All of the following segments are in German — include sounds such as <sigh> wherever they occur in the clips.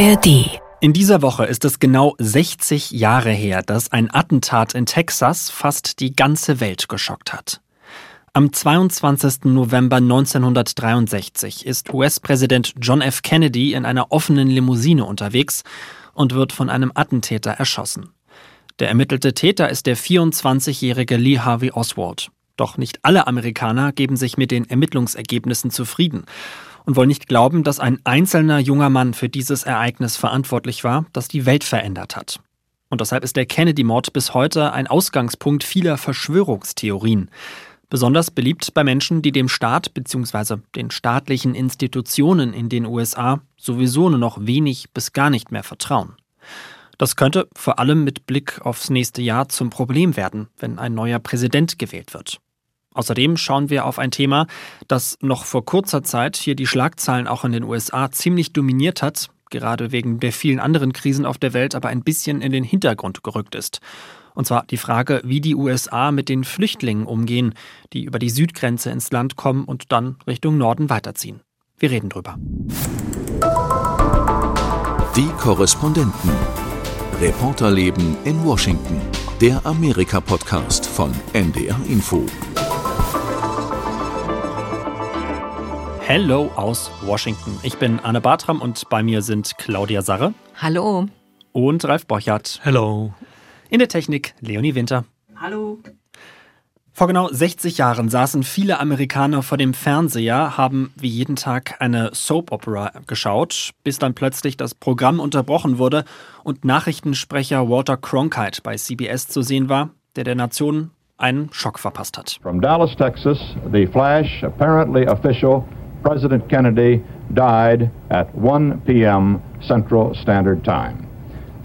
ARD. In dieser Woche ist es genau 60 Jahre her, dass ein Attentat in Texas fast die ganze Welt geschockt hat. Am 22. November 1963 ist US-Präsident John F. Kennedy in einer offenen Limousine unterwegs und wird von einem Attentäter erschossen. Der ermittelte Täter ist der 24-jährige Lee Harvey Oswald. Doch nicht alle Amerikaner geben sich mit den Ermittlungsergebnissen zufrieden und wollen nicht glauben, dass ein einzelner junger Mann für dieses Ereignis verantwortlich war, das die Welt verändert hat. Und deshalb ist der Kennedy-Mord bis heute ein Ausgangspunkt vieler Verschwörungstheorien. Besonders beliebt bei Menschen, die dem Staat bzw. den staatlichen Institutionen in den USA sowieso nur noch wenig bis gar nicht mehr vertrauen. Das könnte vor allem mit Blick aufs nächste Jahr zum Problem werden, wenn ein neuer Präsident gewählt wird. Außerdem schauen wir auf ein Thema, das noch vor kurzer Zeit hier die Schlagzeilen auch in den USA ziemlich dominiert hat, gerade wegen der vielen anderen Krisen auf der Welt aber ein bisschen in den Hintergrund gerückt ist. Und zwar die Frage, wie die USA mit den Flüchtlingen umgehen, die über die Südgrenze ins Land kommen und dann Richtung Norden weiterziehen. Wir reden drüber. Die Korrespondenten. Reporterleben in Washington. Der Amerika-Podcast von NDR Info. Hello aus Washington. Ich bin Anne Bartram und bei mir sind Claudia Sarre. Hallo. Und Ralf Borchardt. Hello. In der Technik Leonie Winter. Hallo. Vor genau 60 Jahren saßen viele Amerikaner vor dem Fernseher, haben wie jeden Tag eine Soap Opera geschaut, bis dann plötzlich das Programm unterbrochen wurde und Nachrichtensprecher Walter Cronkite bei CBS zu sehen war, der der Nation einen Schock verpasst hat. From Dallas, Texas, the flash, apparently official, President Kennedy died at 1 p.m. Central Standard Time,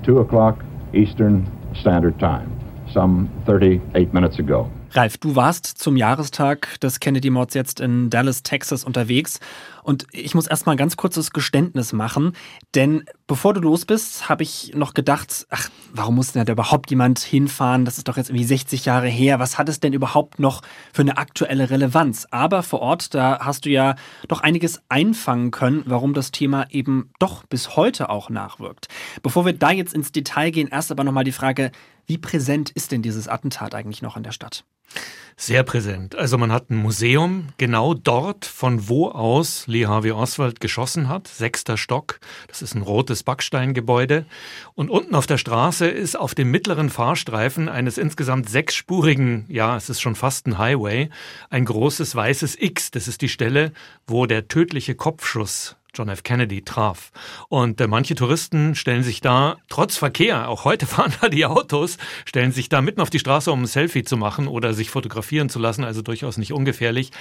2 o'clock Eastern Standard Time, some 38 minutes ago. Ralf, du warst zum Jahrestag des Kennedy-Mords jetzt in Dallas, Texas unterwegs. Und ich muss erstmal ein ganz kurzes Geständnis machen. Denn bevor du los bist, habe ich noch gedacht, ach, warum muss denn da überhaupt jemand hinfahren? Das ist doch jetzt irgendwie 60 Jahre her. Was hat es denn überhaupt noch für eine aktuelle Relevanz? Aber vor Ort, da hast du ja doch einiges einfangen können, warum das Thema eben doch bis heute auch nachwirkt. Bevor wir da jetzt ins Detail gehen, erst aber nochmal die Frage, wie präsent ist denn dieses Attentat eigentlich noch in der Stadt? Sehr präsent. Also man hat ein Museum genau dort, von wo aus Lee Harvey Oswald geschossen hat. Sechster Stock. Das ist ein rotes Backsteingebäude. Und unten auf der Straße ist auf dem mittleren Fahrstreifen eines insgesamt sechsspurigen, ja, es ist schon fast ein Highway, ein großes weißes X. Das ist die Stelle, wo der tödliche Kopfschuss John F. Kennedy traf. Und äh, manche Touristen stellen sich da, trotz Verkehr, auch heute <laughs> fahren da die Autos, stellen sich da mitten auf die Straße, um ein Selfie zu machen oder sich fotografieren zu lassen, also durchaus nicht ungefährlich.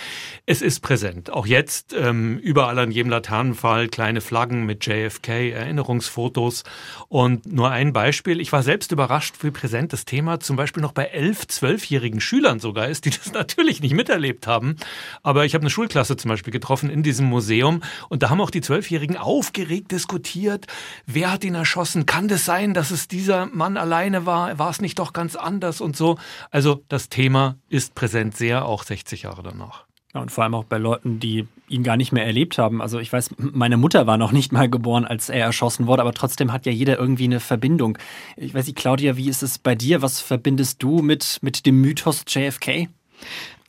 Es ist präsent. Auch jetzt ähm, überall an jedem Laternenfall kleine Flaggen mit JFK, Erinnerungsfotos. Und nur ein Beispiel, ich war selbst überrascht, wie präsent das Thema zum Beispiel noch bei elf, zwölfjährigen Schülern sogar ist, die das <laughs> natürlich nicht miterlebt haben. Aber ich habe eine Schulklasse zum Beispiel getroffen in diesem Museum und da haben auch die Zwölfjährigen aufgeregt diskutiert. Wer hat ihn erschossen? Kann das sein, dass es dieser Mann alleine war? War es nicht doch ganz anders und so? Also das Thema ist präsent sehr, auch 60 Jahre danach. Ja, und vor allem auch bei Leuten, die ihn gar nicht mehr erlebt haben. Also ich weiß, meine Mutter war noch nicht mal geboren, als er erschossen wurde, aber trotzdem hat ja jeder irgendwie eine Verbindung. Ich weiß nicht, Claudia, wie ist es bei dir? Was verbindest du mit, mit dem Mythos JFK?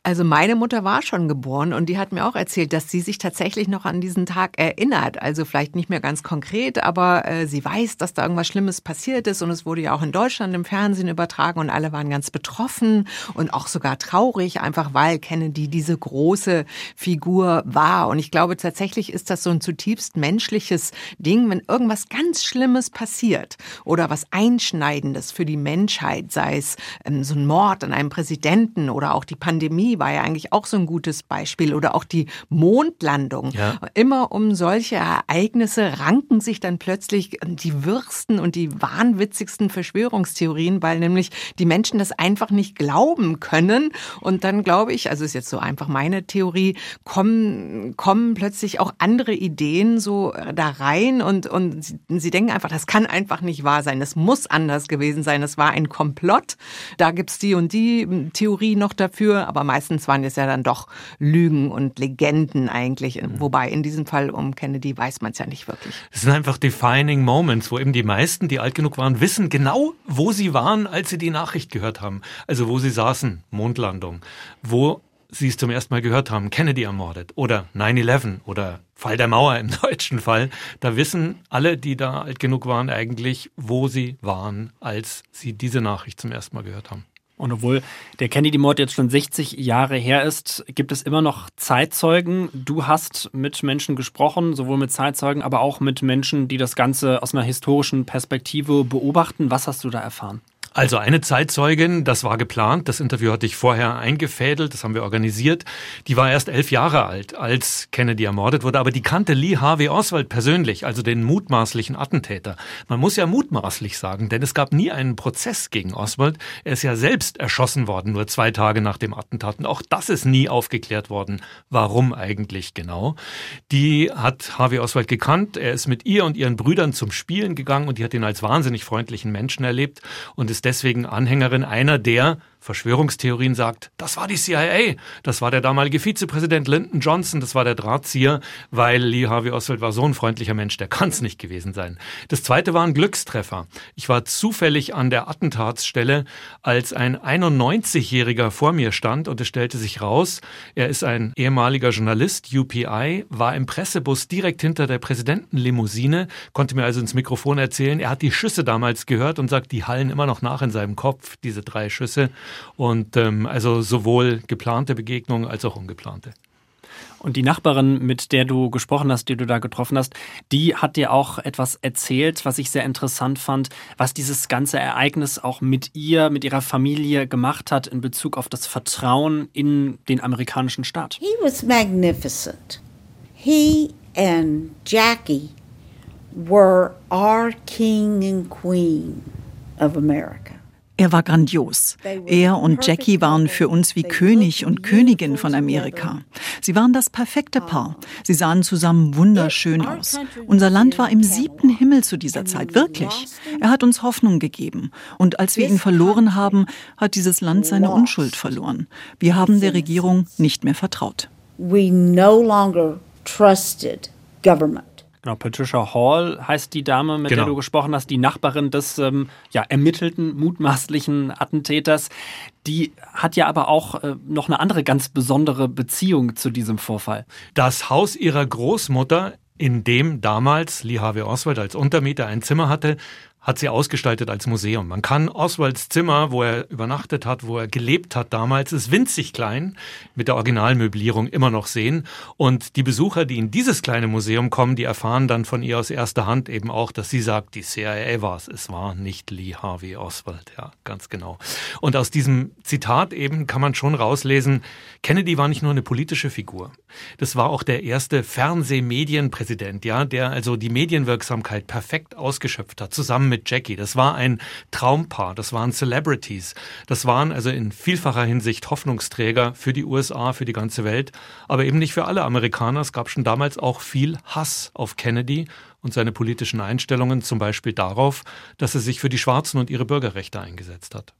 Also meine Mutter war schon geboren und die hat mir auch erzählt, dass sie sich tatsächlich noch an diesen Tag erinnert. Also vielleicht nicht mehr ganz konkret, aber äh, sie weiß, dass da irgendwas Schlimmes passiert ist und es wurde ja auch in Deutschland im Fernsehen übertragen und alle waren ganz betroffen und auch sogar traurig, einfach weil Kennedy diese große Figur war. Und ich glaube tatsächlich ist das so ein zutiefst menschliches Ding, wenn irgendwas ganz Schlimmes passiert oder was Einschneidendes für die Menschheit, sei es ähm, so ein Mord an einem Präsidenten oder auch die Pandemie war ja eigentlich auch so ein gutes Beispiel oder auch die Mondlandung. Ja. Immer um solche Ereignisse ranken sich dann plötzlich die wirsten und die wahnwitzigsten Verschwörungstheorien, weil nämlich die Menschen das einfach nicht glauben können. Und dann glaube ich, also ist jetzt so einfach meine Theorie, kommen, kommen plötzlich auch andere Ideen so da rein und, und sie, sie denken einfach, das kann einfach nicht wahr sein. Das muss anders gewesen sein. Das war ein Komplott. Da gibt's die und die Theorie noch dafür, aber meistens meistens waren es ja dann doch Lügen und Legenden eigentlich. Mhm. Wobei in diesem Fall um Kennedy weiß man es ja nicht wirklich. Es sind einfach defining moments, wo eben die meisten, die alt genug waren, wissen genau, wo sie waren, als sie die Nachricht gehört haben. Also wo sie saßen, Mondlandung, wo sie es zum ersten Mal gehört haben, Kennedy ermordet oder 9-11 oder Fall der Mauer im <laughs> deutschen Fall, da wissen alle, die da alt genug waren, eigentlich, wo sie waren, als sie diese Nachricht zum ersten Mal gehört haben. Und obwohl der Kennedy-Mord jetzt schon 60 Jahre her ist, gibt es immer noch Zeitzeugen. Du hast mit Menschen gesprochen, sowohl mit Zeitzeugen, aber auch mit Menschen, die das Ganze aus einer historischen Perspektive beobachten. Was hast du da erfahren? Also eine Zeitzeugin, das war geplant, das Interview hatte ich vorher eingefädelt, das haben wir organisiert. Die war erst elf Jahre alt, als Kennedy ermordet wurde, aber die kannte Lee Harvey Oswald persönlich, also den mutmaßlichen Attentäter. Man muss ja mutmaßlich sagen, denn es gab nie einen Prozess gegen Oswald. Er ist ja selbst erschossen worden, nur zwei Tage nach dem Attentat. Und auch das ist nie aufgeklärt worden, warum eigentlich genau. Die hat Harvey Oswald gekannt, er ist mit ihr und ihren Brüdern zum Spielen gegangen und die hat ihn als wahnsinnig freundlichen Menschen erlebt und ist deswegen Anhängerin einer der Verschwörungstheorien sagt, das war die CIA, das war der damalige Vizepräsident Lyndon Johnson, das war der Drahtzieher, weil Lee Harvey Oswald war so ein freundlicher Mensch, der kann es nicht gewesen sein. Das zweite war ein Glückstreffer. Ich war zufällig an der Attentatsstelle, als ein 91-Jähriger vor mir stand und es stellte sich raus, er ist ein ehemaliger Journalist, UPI, war im Pressebus direkt hinter der Präsidentenlimousine, konnte mir also ins Mikrofon erzählen, er hat die Schüsse damals gehört und sagt, die hallen immer noch nach in seinem Kopf, diese drei Schüsse. Und ähm, also sowohl geplante Begegnungen als auch ungeplante. Und die Nachbarin, mit der du gesprochen hast, die du da getroffen hast, die hat dir auch etwas erzählt, was ich sehr interessant fand, was dieses ganze Ereignis auch mit ihr, mit ihrer Familie gemacht hat in Bezug auf das Vertrauen in den amerikanischen Staat. He was magnificent. He and Jackie were our king and queen of America. Er war grandios. Er und Jackie waren für uns wie König und Königin von Amerika. Sie waren das perfekte Paar. Sie sahen zusammen wunderschön aus. Unser Land war im siebten Himmel zu dieser Zeit, wirklich. Er hat uns Hoffnung gegeben. Und als wir ihn verloren haben, hat dieses Land seine Unschuld verloren. Wir haben der Regierung nicht mehr vertraut. We no longer trusted government. Genau, Patricia Hall heißt die Dame, mit genau. der du gesprochen hast, die Nachbarin des ähm, ja, ermittelten, mutmaßlichen Attentäters. Die hat ja aber auch äh, noch eine andere ganz besondere Beziehung zu diesem Vorfall. Das Haus ihrer Großmutter in dem damals Lee Harvey Oswald als Untermieter ein Zimmer hatte, hat sie ausgestaltet als Museum. Man kann Oswalds Zimmer, wo er übernachtet hat, wo er gelebt hat damals, ist winzig klein, mit der Originalmöblierung immer noch sehen. Und die Besucher, die in dieses kleine Museum kommen, die erfahren dann von ihr aus erster Hand eben auch, dass sie sagt, die CIA war es. Es war nicht Lee Harvey Oswald. Ja, ganz genau. Und aus diesem Zitat eben kann man schon rauslesen, Kennedy war nicht nur eine politische Figur. Das war auch der erste Fernsehmedienpräsident, ja, der also die Medienwirksamkeit perfekt ausgeschöpft hat, zusammen mit Jackie. Das war ein Traumpaar, das waren Celebrities. Das waren also in vielfacher Hinsicht Hoffnungsträger für die USA, für die ganze Welt, aber eben nicht für alle Amerikaner. Es gab schon damals auch viel Hass auf Kennedy und seine politischen Einstellungen, zum Beispiel darauf, dass er sich für die Schwarzen und ihre Bürgerrechte eingesetzt hat.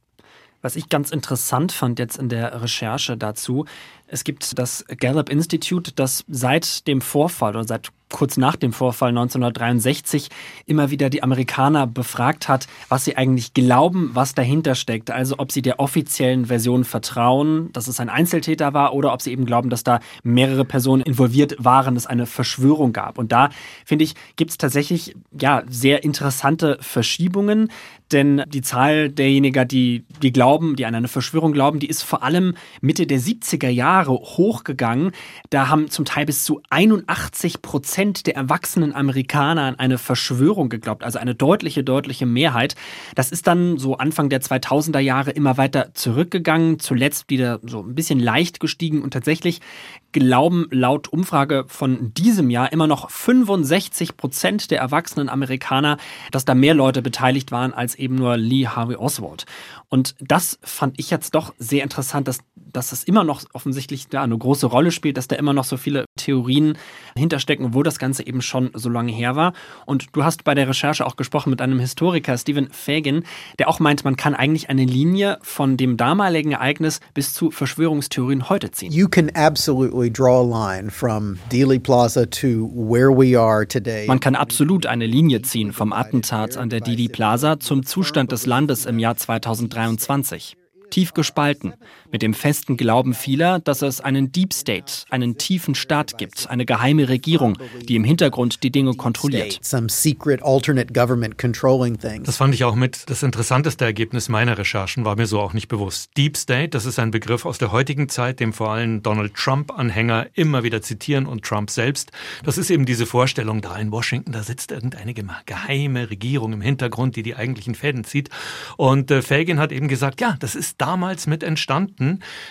Was ich ganz interessant fand jetzt in der Recherche dazu, es gibt das Gallup Institute, das seit dem Vorfall oder seit kurz nach dem Vorfall 1963 immer wieder die Amerikaner befragt hat, was sie eigentlich glauben, was dahinter steckt. Also ob sie der offiziellen Version vertrauen, dass es ein Einzeltäter war, oder ob sie eben glauben, dass da mehrere Personen involviert waren, es eine Verschwörung gab. Und da, finde ich, gibt es tatsächlich ja, sehr interessante Verschiebungen. Denn die Zahl derjenigen, die, die glauben, die an eine Verschwörung glauben, die ist vor allem Mitte der 70er Jahre hochgegangen. Da haben zum Teil bis zu 81 Prozent der erwachsenen Amerikaner an eine Verschwörung geglaubt, also eine deutliche, deutliche Mehrheit. Das ist dann so Anfang der 2000er Jahre immer weiter zurückgegangen, zuletzt wieder so ein bisschen leicht gestiegen und tatsächlich glauben laut Umfrage von diesem Jahr immer noch 65 Prozent der erwachsenen Amerikaner, dass da mehr Leute beteiligt waren als eben nur Lee Harvey Oswald. Und das fand ich jetzt doch sehr interessant, dass, dass das immer noch offensichtlich da eine große Rolle spielt, dass da immer noch so viele Theorien hinterstecken, wo das Ganze eben schon so lange her war. Und du hast bei der Recherche auch gesprochen mit einem Historiker, Stephen Fagin, der auch meint, man kann eigentlich eine Linie von dem damaligen Ereignis bis zu Verschwörungstheorien heute ziehen. You can absolutely Man kann absolut eine Linie ziehen vom Attentat an der Dealey Plaza zum Zustand des Landes im Jahr 2023 tief gespalten, mit dem festen Glauben vieler, dass es einen Deep State, einen tiefen Staat gibt, eine geheime Regierung, die im Hintergrund die Dinge kontrolliert. Das fand ich auch mit das interessanteste Ergebnis meiner Recherchen, war mir so auch nicht bewusst. Deep State, das ist ein Begriff aus der heutigen Zeit, den vor allem Donald Trump-Anhänger immer wieder zitieren und Trump selbst. Das ist eben diese Vorstellung, da in Washington, da sitzt irgendeine geheime Regierung im Hintergrund, die die eigentlichen Fäden zieht. Und äh, Fagin hat eben gesagt, ja, das ist damals mit entstanden,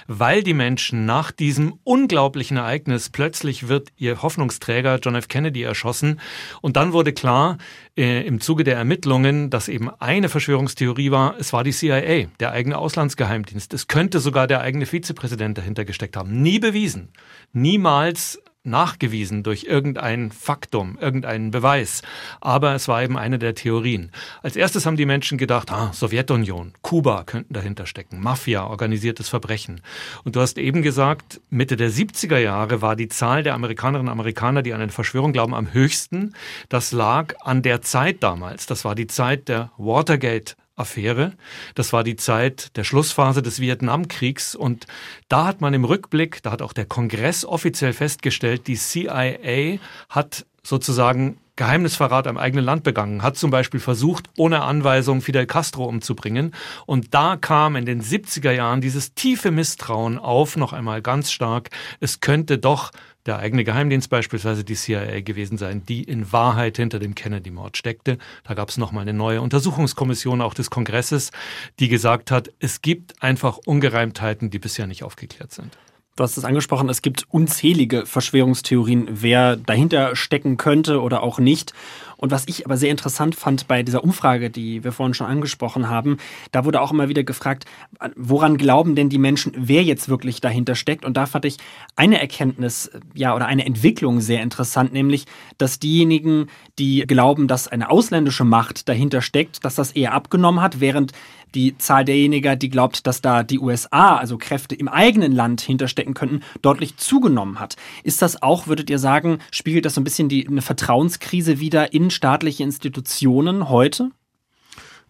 weil die Menschen nach diesem unglaublichen Ereignis plötzlich wird ihr Hoffnungsträger John F. Kennedy erschossen und dann wurde klar äh, im Zuge der Ermittlungen, dass eben eine Verschwörungstheorie war, es war die CIA, der eigene Auslandsgeheimdienst. Es könnte sogar der eigene Vizepräsident dahinter gesteckt haben. Nie bewiesen. Niemals nachgewiesen durch irgendein Faktum, irgendeinen Beweis. Aber es war eben eine der Theorien. Als erstes haben die Menschen gedacht, ah, Sowjetunion, Kuba könnten dahinter stecken, Mafia, organisiertes Verbrechen. Und du hast eben gesagt, Mitte der 70er Jahre war die Zahl der Amerikanerinnen und Amerikaner, die an eine Verschwörung glauben, am höchsten. Das lag an der Zeit damals. Das war die Zeit der Watergate Affäre. Das war die Zeit der Schlussphase des Vietnamkriegs und da hat man im Rückblick, da hat auch der Kongress offiziell festgestellt, die CIA hat sozusagen Geheimnisverrat am eigenen Land begangen, hat zum Beispiel versucht, ohne Anweisung Fidel Castro umzubringen. Und da kam in den 70er Jahren dieses tiefe Misstrauen auf, noch einmal ganz stark. Es könnte doch der eigene Geheimdienst beispielsweise die CIA gewesen sein, die in Wahrheit hinter dem Kennedy-Mord steckte. Da gab es nochmal eine neue Untersuchungskommission auch des Kongresses, die gesagt hat, es gibt einfach Ungereimtheiten, die bisher nicht aufgeklärt sind. Du hast es angesprochen, es gibt unzählige Verschwörungstheorien, wer dahinter stecken könnte oder auch nicht. Und was ich aber sehr interessant fand bei dieser Umfrage, die wir vorhin schon angesprochen haben, da wurde auch immer wieder gefragt, woran glauben denn die Menschen, wer jetzt wirklich dahinter steckt? Und da fand ich eine Erkenntnis, ja, oder eine Entwicklung sehr interessant, nämlich, dass diejenigen, die glauben, dass eine ausländische Macht dahinter steckt, dass das eher abgenommen hat, während die Zahl derjenigen, die glaubt, dass da die USA, also Kräfte im eigenen Land hinterstecken könnten, deutlich zugenommen hat. Ist das auch, würdet ihr sagen, spiegelt das so ein bisschen die, eine Vertrauenskrise wieder in staatliche Institutionen heute?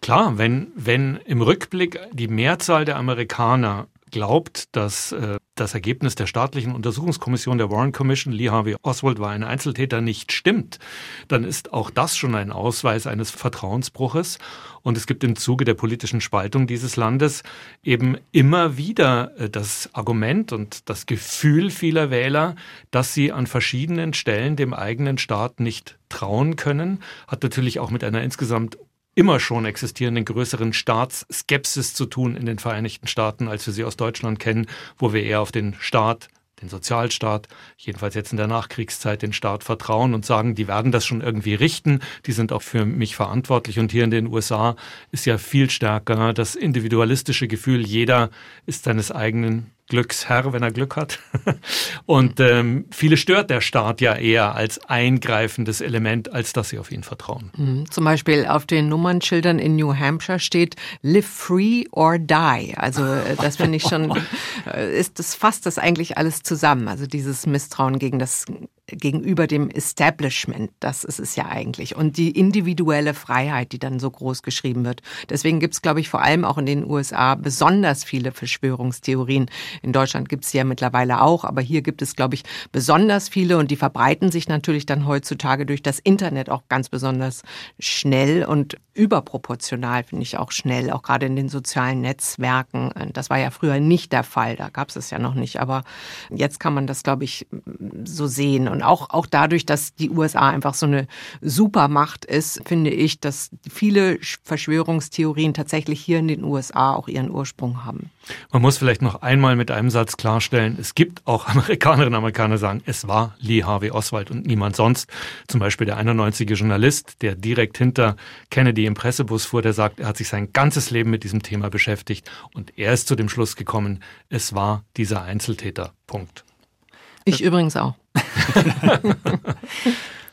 Klar, wenn, wenn im Rückblick die Mehrzahl der Amerikaner glaubt, dass äh, das Ergebnis der staatlichen Untersuchungskommission der Warren Commission, Lee Harvey Oswald war ein Einzeltäter, nicht stimmt, dann ist auch das schon ein Ausweis eines Vertrauensbruches. Und es gibt im Zuge der politischen Spaltung dieses Landes eben immer wieder äh, das Argument und das Gefühl vieler Wähler, dass sie an verschiedenen Stellen dem eigenen Staat nicht trauen können, hat natürlich auch mit einer insgesamt immer schon existierenden größeren Staatsskepsis zu tun in den Vereinigten Staaten, als wir sie aus Deutschland kennen, wo wir eher auf den Staat den Sozialstaat, jedenfalls jetzt in der Nachkriegszeit, den Staat vertrauen und sagen, die werden das schon irgendwie richten, die sind auch für mich verantwortlich. Und hier in den USA ist ja viel stärker das individualistische Gefühl, jeder ist seines eigenen Glücksherr, wenn er Glück hat. <laughs> Und ähm, viele stört der Staat ja eher als eingreifendes Element, als dass sie auf ihn vertrauen. Mhm. Zum Beispiel auf den Nummernschildern in New Hampshire steht Live free or die. Also äh, <laughs> das finde ich schon, äh, ist das fasst das eigentlich alles zusammen. Also dieses Misstrauen gegen das gegenüber dem Establishment, das ist es ja eigentlich. Und die individuelle Freiheit, die dann so groß geschrieben wird. Deswegen gibt es, glaube ich, vor allem auch in den USA besonders viele Verschwörungstheorien. In Deutschland gibt es ja mittlerweile auch, aber hier gibt es, glaube ich, besonders viele und die verbreiten sich natürlich dann heutzutage durch das Internet auch ganz besonders schnell und überproportional, finde ich auch schnell, auch gerade in den sozialen Netzwerken. Das war ja früher nicht der Fall, da gab es es ja noch nicht, aber jetzt kann man das, glaube ich, so sehen Und auch, auch dadurch, dass die USA einfach so eine Supermacht ist, finde ich, dass viele Verschwörungstheorien tatsächlich hier in den USA auch ihren Ursprung haben. Man muss vielleicht noch einmal mit einem Satz klarstellen, es gibt auch <laughs> Amerikanerinnen und Amerikaner, sagen, es war Lee Harvey Oswald und niemand sonst. Zum Beispiel der 91-jährige Journalist, der direkt hinter Kennedy im Pressebus fuhr, der sagt, er hat sich sein ganzes Leben mit diesem Thema beschäftigt und er ist zu dem Schluss gekommen, es war dieser Einzeltäter. Punkt. Ich übrigens auch. <laughs>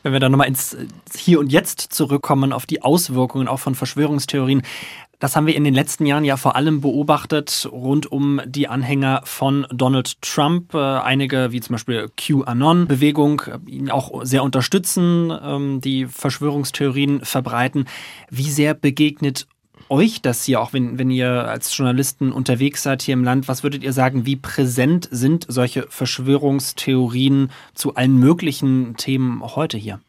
Wenn wir dann nochmal ins Hier und Jetzt zurückkommen, auf die Auswirkungen auch von Verschwörungstheorien. Das haben wir in den letzten Jahren ja vor allem beobachtet rund um die Anhänger von Donald Trump. Äh, einige, wie zum Beispiel QAnon-Bewegung, äh, ihn auch sehr unterstützen, ähm, die Verschwörungstheorien verbreiten. Wie sehr begegnet euch das hier, auch wenn, wenn ihr als Journalisten unterwegs seid hier im Land? Was würdet ihr sagen, wie präsent sind solche Verschwörungstheorien zu allen möglichen Themen heute hier?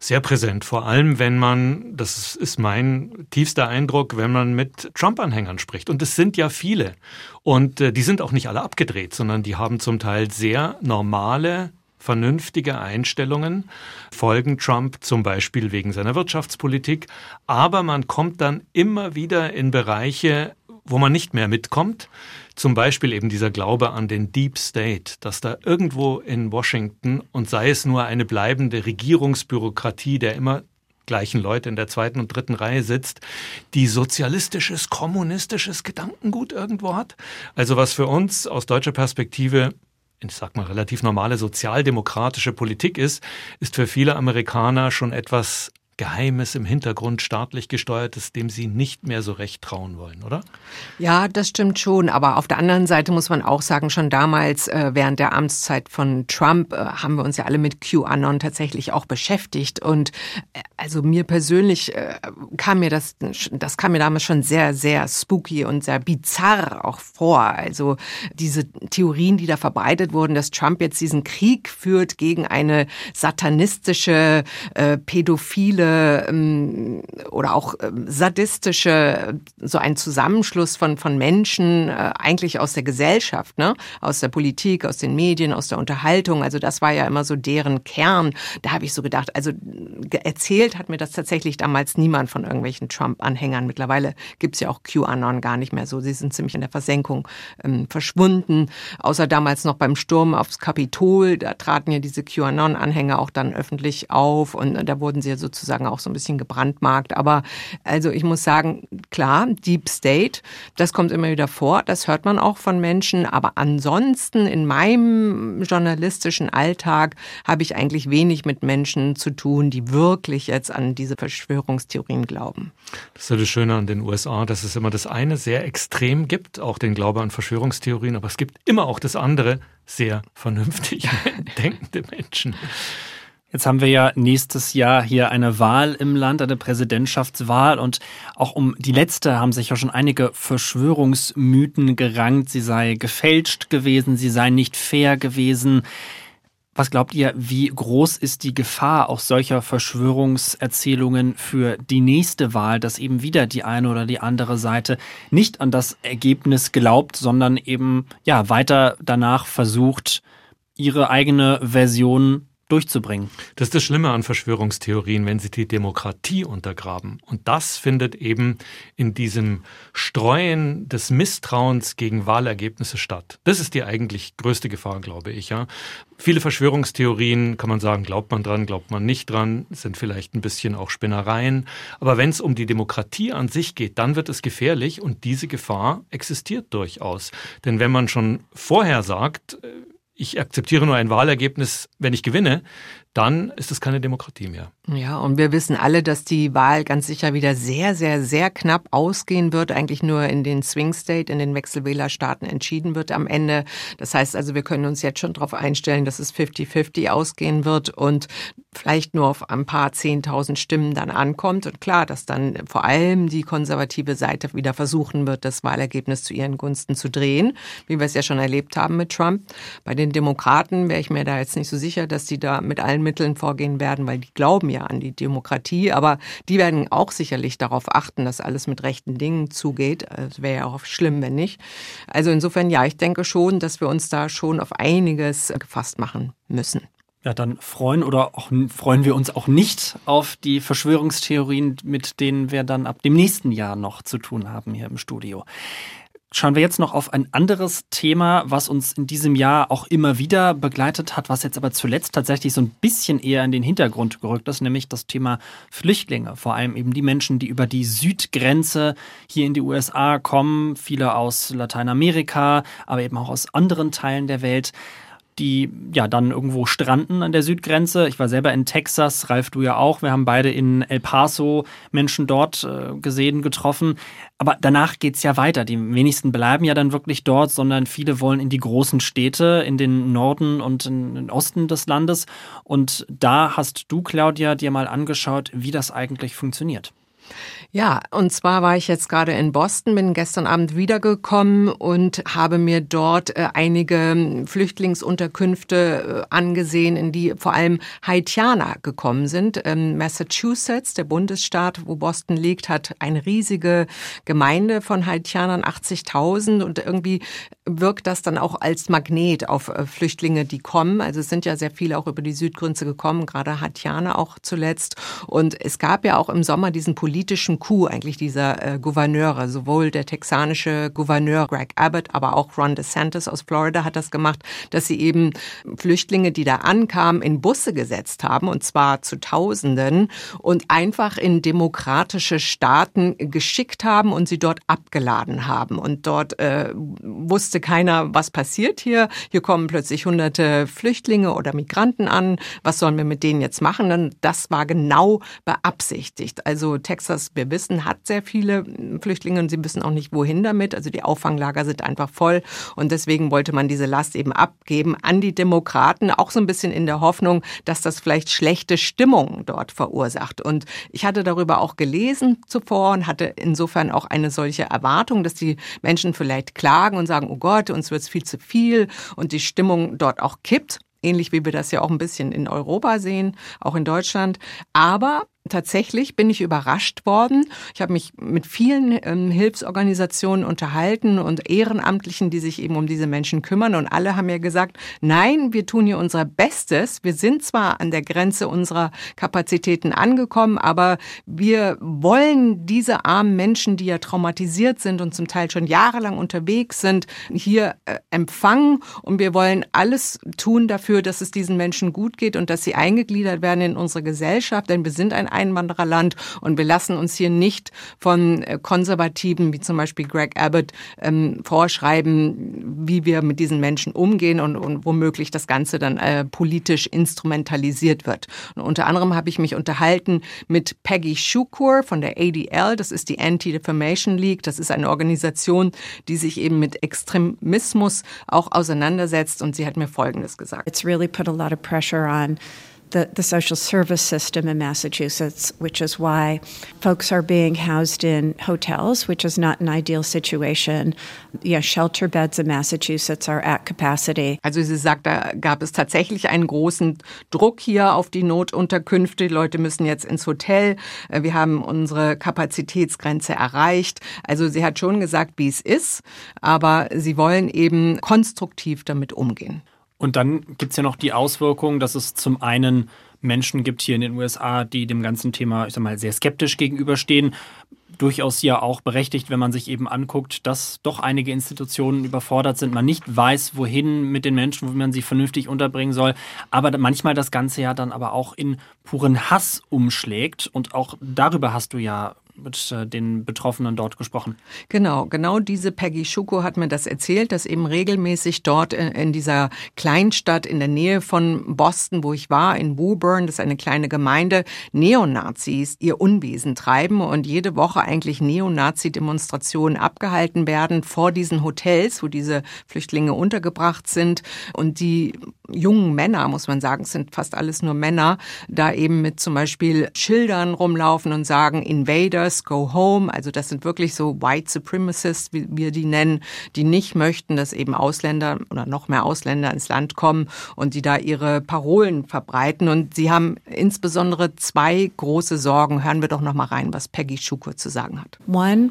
Sehr präsent, vor allem wenn man, das ist mein tiefster Eindruck, wenn man mit Trump-Anhängern spricht. Und es sind ja viele. Und äh, die sind auch nicht alle abgedreht, sondern die haben zum Teil sehr normale vernünftige Einstellungen, folgen Trump zum Beispiel wegen seiner Wirtschaftspolitik, aber man kommt dann immer wieder in Bereiche, wo man nicht mehr mitkommt. Zum Beispiel eben dieser Glaube an den Deep State, dass da irgendwo in Washington und sei es nur eine bleibende Regierungsbürokratie der immer gleichen Leute in der zweiten und dritten Reihe sitzt, die sozialistisches, kommunistisches Gedankengut irgendwo hat. Also was für uns aus deutscher Perspektive ich sag mal, relativ normale sozialdemokratische Politik ist, ist für viele Amerikaner schon etwas Geheimes im Hintergrund, staatlich gesteuertes, dem sie nicht mehr so recht trauen wollen, oder? Ja, das stimmt schon. Aber auf der anderen Seite muss man auch sagen, schon damals äh, während der Amtszeit von Trump äh, haben wir uns ja alle mit QAnon tatsächlich auch beschäftigt. Und äh, also mir persönlich äh, kam mir das, das kam mir damals schon sehr, sehr spooky und sehr bizarr auch vor. Also diese Theorien, die da verbreitet wurden, dass Trump jetzt diesen Krieg führt gegen eine satanistische, äh, pädophile ähm, oder auch ähm, sadistische, so ein Zusammenschluss von, von Menschen äh, eigentlich aus der Gesellschaft, ne? aus der Politik, aus den Medien, aus der Unterhaltung. Also das war ja immer so deren Kern. Da habe ich so gedacht, also erzählt hat mir das tatsächlich damals niemand von irgendwelchen Trump-Anhängern. Mittlerweile gibt's ja auch QAnon gar nicht mehr so. Sie sind ziemlich in der Versenkung ähm, verschwunden. Außer damals noch beim Sturm aufs Kapitol, da traten ja diese QAnon-Anhänger auch dann öffentlich auf und da wurden sie ja sozusagen sozusagen auch so ein bisschen gebrandmarkt. Aber also ich muss sagen, klar, Deep State, das kommt immer wieder vor, das hört man auch von Menschen. Aber ansonsten in meinem journalistischen Alltag habe ich eigentlich wenig mit Menschen zu tun, die wirklich jetzt an diese Verschwörungstheorien glauben. Das ist ja das Schöne an den USA, dass es immer das eine sehr extrem gibt, auch den Glaube an Verschwörungstheorien, aber es gibt immer auch das andere, sehr vernünftig <laughs> denkende Menschen. Jetzt haben wir ja nächstes Jahr hier eine Wahl im Land, eine Präsidentschaftswahl und auch um die letzte haben sich ja schon einige Verschwörungsmythen gerankt. Sie sei gefälscht gewesen, sie sei nicht fair gewesen. Was glaubt ihr, wie groß ist die Gefahr auch solcher Verschwörungserzählungen für die nächste Wahl, dass eben wieder die eine oder die andere Seite nicht an das Ergebnis glaubt, sondern eben ja weiter danach versucht, ihre eigene Version durchzubringen. Das ist das Schlimme an Verschwörungstheorien, wenn sie die Demokratie untergraben. Und das findet eben in diesem Streuen des Misstrauens gegen Wahlergebnisse statt. Das ist die eigentlich größte Gefahr, glaube ich. Ja. Viele Verschwörungstheorien kann man sagen, glaubt man dran, glaubt man nicht dran, sind vielleicht ein bisschen auch Spinnereien. Aber wenn es um die Demokratie an sich geht, dann wird es gefährlich und diese Gefahr existiert durchaus. Denn wenn man schon vorher sagt, äh, ich akzeptiere nur ein Wahlergebnis, wenn ich gewinne, dann ist es keine Demokratie mehr. Ja, und wir wissen alle, dass die Wahl ganz sicher wieder sehr, sehr, sehr knapp ausgehen wird, eigentlich nur in den Swing State, in den Wechselwählerstaaten entschieden wird am Ende. Das heißt also, wir können uns jetzt schon darauf einstellen, dass es 50-50 ausgehen wird und vielleicht nur auf ein paar Zehntausend Stimmen dann ankommt. Und klar, dass dann vor allem die konservative Seite wieder versuchen wird, das Wahlergebnis zu ihren Gunsten zu drehen, wie wir es ja schon erlebt haben mit Trump. Bei den Demokraten wäre ich mir da jetzt nicht so sicher, dass die da mit allen Mitteln vorgehen werden, weil die glauben ja an die Demokratie, aber die werden auch sicherlich darauf achten, dass alles mit rechten Dingen zugeht. Es wäre ja auch schlimm, wenn nicht. Also insofern ja, ich denke schon, dass wir uns da schon auf einiges gefasst machen müssen. Ja, dann freuen oder auch freuen wir uns auch nicht auf die Verschwörungstheorien, mit denen wir dann ab dem nächsten Jahr noch zu tun haben hier im Studio. Schauen wir jetzt noch auf ein anderes Thema, was uns in diesem Jahr auch immer wieder begleitet hat, was jetzt aber zuletzt tatsächlich so ein bisschen eher in den Hintergrund gerückt ist, nämlich das Thema Flüchtlinge. Vor allem eben die Menschen, die über die Südgrenze hier in die USA kommen, viele aus Lateinamerika, aber eben auch aus anderen Teilen der Welt die ja dann irgendwo stranden an der Südgrenze. Ich war selber in Texas, Ralf, du ja auch. Wir haben beide in El Paso Menschen dort äh, gesehen, getroffen. Aber danach geht's ja weiter. Die wenigsten bleiben ja dann wirklich dort, sondern viele wollen in die großen Städte, in den Norden und in den Osten des Landes. Und da hast du, Claudia, dir mal angeschaut, wie das eigentlich funktioniert. Ja, und zwar war ich jetzt gerade in Boston, bin gestern Abend wiedergekommen und habe mir dort äh, einige Flüchtlingsunterkünfte äh, angesehen, in die vor allem Haitianer gekommen sind. Ähm, Massachusetts, der Bundesstaat, wo Boston liegt, hat eine riesige Gemeinde von Haitianern, 80.000 und irgendwie wirkt das dann auch als Magnet auf äh, Flüchtlinge, die kommen. Also es sind ja sehr viele auch über die Südgrenze gekommen, gerade Haitianer auch zuletzt. Und es gab ja auch im Sommer diesen politischen Coup eigentlich dieser äh, Gouverneure, sowohl der texanische Gouverneur Greg Abbott, aber auch Ron DeSantis aus Florida hat das gemacht, dass sie eben Flüchtlinge, die da ankamen, in Busse gesetzt haben und zwar zu Tausenden und einfach in demokratische Staaten geschickt haben und sie dort abgeladen haben. Und dort äh, wusste keiner, was passiert hier. Hier kommen plötzlich hunderte Flüchtlinge oder Migranten an. Was sollen wir mit denen jetzt machen? Und das war genau beabsichtigt. Also Texas, wissen, hat sehr viele Flüchtlinge und sie wissen auch nicht, wohin damit. Also die Auffanglager sind einfach voll und deswegen wollte man diese Last eben abgeben an die Demokraten, auch so ein bisschen in der Hoffnung, dass das vielleicht schlechte Stimmung dort verursacht. Und ich hatte darüber auch gelesen zuvor und hatte insofern auch eine solche Erwartung, dass die Menschen vielleicht klagen und sagen, oh Gott, uns wird es viel zu viel und die Stimmung dort auch kippt ähnlich wie wir das ja auch ein bisschen in Europa sehen, auch in Deutschland. Aber tatsächlich bin ich überrascht worden. Ich habe mich mit vielen ähm, Hilfsorganisationen unterhalten und Ehrenamtlichen, die sich eben um diese Menschen kümmern. Und alle haben mir gesagt, nein, wir tun hier unser Bestes. Wir sind zwar an der Grenze unserer Kapazitäten angekommen, aber wir wollen diese armen Menschen, die ja traumatisiert sind und zum Teil schon jahrelang unterwegs sind, hier äh, empfangen. Und wir wollen alles tun dafür, dass es diesen Menschen gut geht und dass sie eingegliedert werden in unsere Gesellschaft. Denn wir sind ein Einwandererland und wir lassen uns hier nicht von äh, Konservativen wie zum Beispiel Greg Abbott ähm, vorschreiben, wie wir mit diesen Menschen umgehen und, und womöglich das Ganze dann äh, politisch instrumentalisiert wird. Und unter anderem habe ich mich unterhalten mit Peggy Shukur von der ADL, das ist die Anti-Defamation League, das ist eine Organisation, die sich eben mit Extremismus auch auseinandersetzt und sie hat mir Folgendes gesagt. It's really put a lot of pressure on the, the social service system in Massachusetts, which is why folks are being housed in hotels, which is not an ideal situation. Yeah, shelter beds in Massachusetts are at capacity. Also sie sagt, da gab es tatsächlich einen großen Druck hier auf die Notunterkünfte. Die Leute müssen jetzt ins Hotel. Äh, wir haben unsere Kapazitätsgrenze erreicht. Also sie hat schon gesagt, wie es ist, aber sie wollen eben konstruktiv damit umgehen. Und dann gibt es ja noch die Auswirkung, dass es zum einen Menschen gibt hier in den USA, die dem ganzen Thema, ich sag mal, sehr skeptisch gegenüberstehen. Durchaus ja auch berechtigt, wenn man sich eben anguckt, dass doch einige Institutionen überfordert sind, man nicht weiß, wohin mit den Menschen, wo man sie vernünftig unterbringen soll, aber manchmal das Ganze ja dann aber auch in puren Hass umschlägt. Und auch darüber hast du ja mit äh, den Betroffenen dort gesprochen. Genau, genau diese Peggy Schuko hat mir das erzählt, dass eben regelmäßig dort in, dieser Kleinstadt in der Nähe von Boston, wo ich war, in Woburn, das ist eine kleine Gemeinde, Neonazis ihr Unwesen treiben und jede Woche eigentlich Neonazi-Demonstrationen abgehalten werden vor diesen Hotels, wo diese Flüchtlinge untergebracht sind und die jungen Männer, muss man sagen, es sind fast alles nur Männer, da eben mit zum Beispiel Schildern rumlaufen und sagen, Invaders, go home. Also das sind wirklich so White Supremacists, wie wir die nennen, die nicht möchten, dass eben Ausländer oder noch mehr Ausländer ins Land kommen und die da ihre Parolen verbreiten. Und sie haben insbesondere zwei große Sorgen. Hören wir doch noch mal rein, was Peggy Schukur zu sagen hat. One,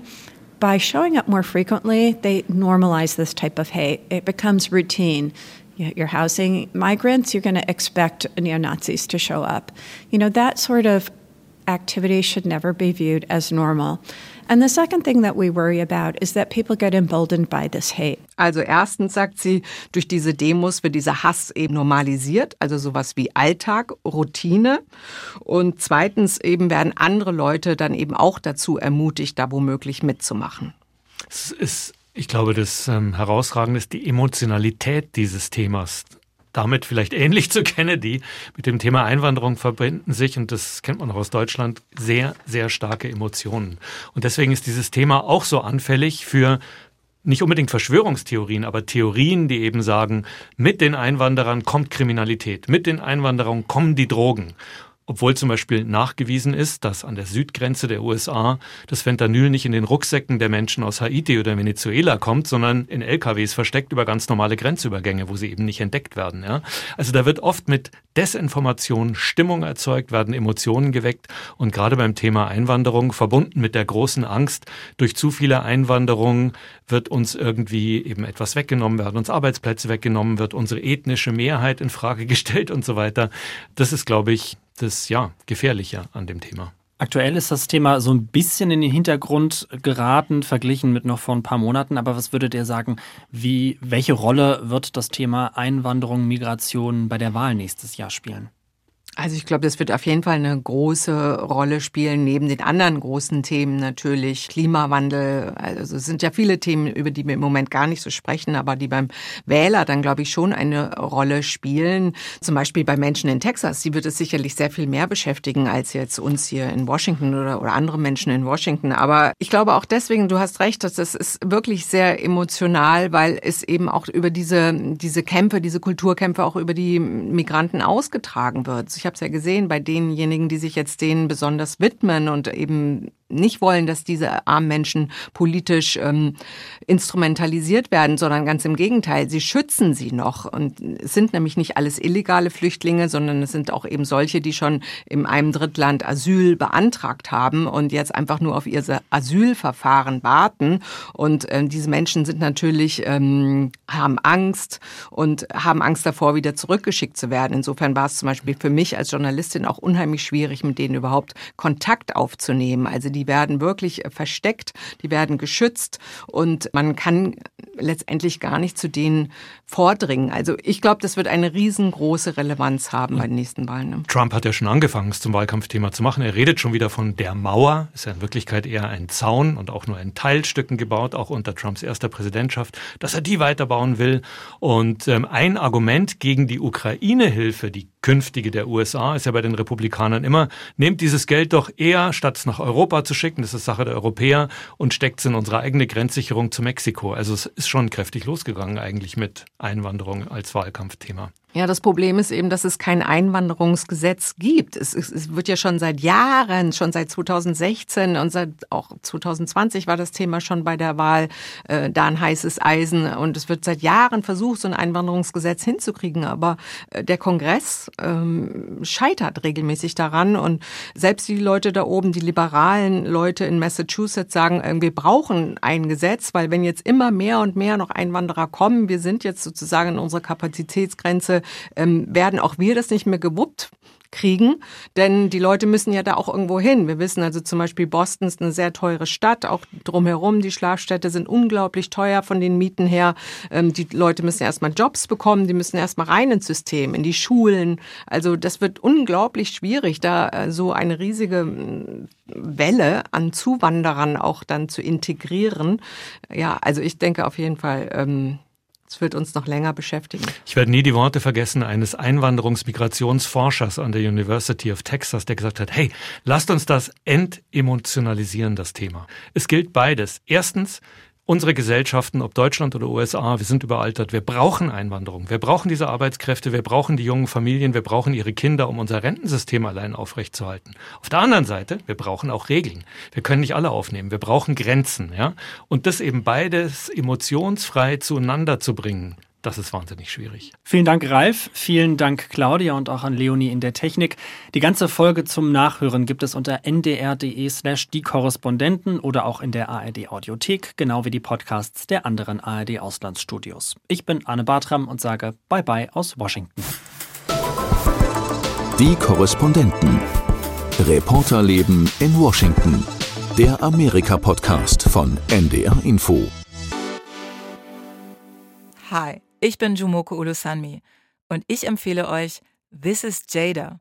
by showing up more frequently, they normalize this type of hate. It becomes routine. You're housing migrants, you're going to expect neo Nazis to show up. You know, that sort of activity should never be viewed as normal. And the second thing that we worry about is that people get emboldened by this hate. Also erstens sagt sie, durch diese Demos wird dieser Hass eben normalisiert, also sowas wie Alltag, Routine. Und zweitens eben werden andere Leute dann eben auch dazu ermutigt, da womöglich mitzumachen. Es ist, ich glaube, das ähm, Herausragende ist die Emotionalität dieses Themas damit vielleicht ähnlich zu <laughs> Kennedy. Mit dem Thema Einwanderung verbinden sich, und das kennt man auch aus Deutschland, sehr, sehr starke Emotionen. Und deswegen ist dieses Thema auch so anfällig für nicht unbedingt Verschwörungstheorien, aber Theorien, die eben sagen, mit den Einwanderern kommt Kriminalität, mit den Einwanderern kommen die Drogen obwohl zum Beispiel nachgewiesen ist, dass an der Südgrenze der USA das Fentanyl nicht in den Rucksäcken der Menschen aus Haiti oder Venezuela kommt, sondern in LKWs versteckt über ganz normale Grenzübergänge, wo sie eben nicht entdeckt werden. Ja? Also da wird oft mit Desinformation Stimmung erzeugt, werden Emotionen geweckt und gerade beim Thema Einwanderung verbunden mit der großen Angst, durch zu viele Einwanderung wird uns irgendwie eben etwas weggenommen, werden uns Arbeitsplätze weggenommen, wird unsere ethnische Mehrheit in Frage <laughs> gestellt und so weiter. Das ist, glaube ich, das ja gefährliche an dem Thema. Aktuell ist das Thema so ein bisschen in den Hintergrund geraten, verglichen mit noch vor ein paar Monaten. Aber was würdet ihr sagen, wie, welche Rolle wird das Thema Einwanderung, Migration bei der Wahl nächstes Jahr spielen? Also ich glaube, das wird auf jeden Fall eine große Rolle spielen, neben den anderen großen Themen natürlich. Klimawandel, also es sind ja viele Themen, über die wir im Moment gar nicht so sprechen, aber die beim Wähler dann, glaube ich, schon eine Rolle spielen. Zum Beispiel bei Menschen in Texas, die wird es sicherlich sehr viel mehr beschäftigen als jetzt uns hier in Washington oder, oder andere Menschen in Washington. Aber ich glaube auch deswegen, du hast recht, dass das ist wirklich sehr emotional, weil es eben auch über diese, diese Kämpfe, diese Kulturkämpfe auch über die Migranten ausgetragen wird. Ich habe es ja gesehen bei denjenigen, die sich jetzt denen besonders widmen und eben nicht wollen, dass diese armen Menschen politisch ähm, instrumentalisiert werden, sondern ganz im Gegenteil, sie schützen sie noch. Und es sind nämlich nicht alles illegale Flüchtlinge, sondern es sind auch eben solche, die schon in einem Drittland Asyl beantragt haben und jetzt einfach nur auf ihr Asylverfahren warten. Und ähm, diese Menschen sind natürlich, ähm, haben Angst und haben Angst davor, wieder zurückgeschickt zu werden. Insofern war es zum Beispiel für mich als Journalistin auch unheimlich schwierig, mit denen überhaupt Kontakt aufzunehmen. Also die werden wirklich äh, versteckt, die werden geschützt und man kann letztendlich gar nicht zu denen vordringen. Also ich glaube, das wird eine riesengroße Relevanz haben bei den nächsten Wahlen. Ne? Trump hat ja schon angefangen, es zum Wahlkampfthema zu machen. Er redet schon wieder von der Mauer. Ist ja in Wirklichkeit eher ein Zaun und auch nur in Teilstücken gebaut, auch unter Trumps erster Präsidentschaft, dass er die weiterbauen will. Und ähm, ein Argument gegen die Ukraine-Hilfe, die künftige der USA, ist ja bei den Republikanern immer, nehmt dieses Geld doch eher, statt es nach Europa zu schicken, das ist Sache der Europäer, und steckt es in unsere eigene Grenzsicherung zu Mexiko. Also es ist schon kräftig losgegangen eigentlich mit Einwanderung als Wahlkampfthema. Ja, das Problem ist eben, dass es kein Einwanderungsgesetz gibt. Es, es, es, wird ja schon seit Jahren, schon seit 2016 und seit auch 2020 war das Thema schon bei der Wahl äh, da ein heißes Eisen. Und es wird seit Jahren versucht, so ein Einwanderungsgesetz hinzukriegen. Aber äh, der Kongress ähm, scheitert regelmäßig daran. Und selbst die Leute da oben, die liberalen Leute in Massachusetts sagen, äh, wir brauchen ein Gesetz, weil wenn jetzt immer mehr und mehr noch Einwanderer kommen, wir sind jetzt sozusagen in unserer Kapazitätsgrenze ähm, werden auch wir das nicht mehr gewuppt kriegen, denn die Leute müssen ja da auch irgendwo hin. Wir wissen also zum Beispiel, Boston ist eine sehr teure Stadt, auch drumherum, die Schlafstädte sind unglaublich teuer von den Mieten her. Ähm, die Leute müssen erstmal Jobs bekommen, die müssen erstmal rein ins System, in die Schulen. Also das wird unglaublich schwierig, da äh, so eine riesige Welle an Zuwanderern auch dann zu integrieren. Ja, also ich denke auf jeden Fall, ähm, es wird uns noch länger beschäftigen. Ich werde nie die Worte vergessen eines Einwanderungsmigrationsforschers an der University of Texas, der gesagt hat, hey, lasst uns das entemotionalisieren, das Thema. Es gilt beides. Erstens, unsere Gesellschaften, ob Deutschland oder USA, wir sind überaltert. Wir brauchen Einwanderung. Wir brauchen diese Arbeitskräfte. Wir brauchen die jungen Familien. Wir brauchen ihre Kinder, um unser Rentensystem allein aufrechtzuerhalten. Auf der anderen Seite, wir brauchen auch Regeln. Wir können nicht alle aufnehmen. Wir brauchen Grenzen, ja. Und das eben beides emotionsfrei zueinander zu bringen, das ist wahnsinnig schwierig. Vielen Dank, Ralf. Vielen Dank, Claudia und auch an Leonie in der Technik. Die ganze Folge zum Nachhören gibt es unter ndr.de slash die Korrespondenten oder auch in der ARD Audiothek, genau wie die Podcasts der anderen ARD Auslandsstudios. Ich bin Anne Bartram und sage Bye bye aus Washington. Die Korrespondenten. Reporterleben in Washington. Der Amerika-Podcast von NDR Info. Hi, ich bin Jumoko Ulusanmi und ich empfehle euch This is Jada.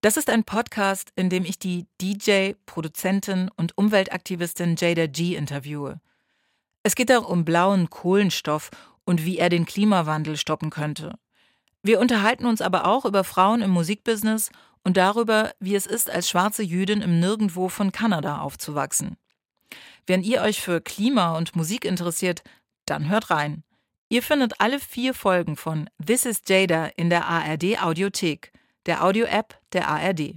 Das ist ein Podcast, in dem ich die DJ, Produzentin und Umweltaktivistin Jada G interviewe. Es geht auch um blauen Kohlenstoff und wie er den Klimawandel stoppen könnte. Wir unterhalten uns aber auch über Frauen im Musikbusiness und darüber, wie es ist, als schwarze Jüdin im Nirgendwo von Kanada aufzuwachsen. Wenn ihr euch für Klima und Musik interessiert, dann hört rein. Ihr findet alle vier Folgen von This is Jada in der ARD Audiothek, der Audio-App der ARD.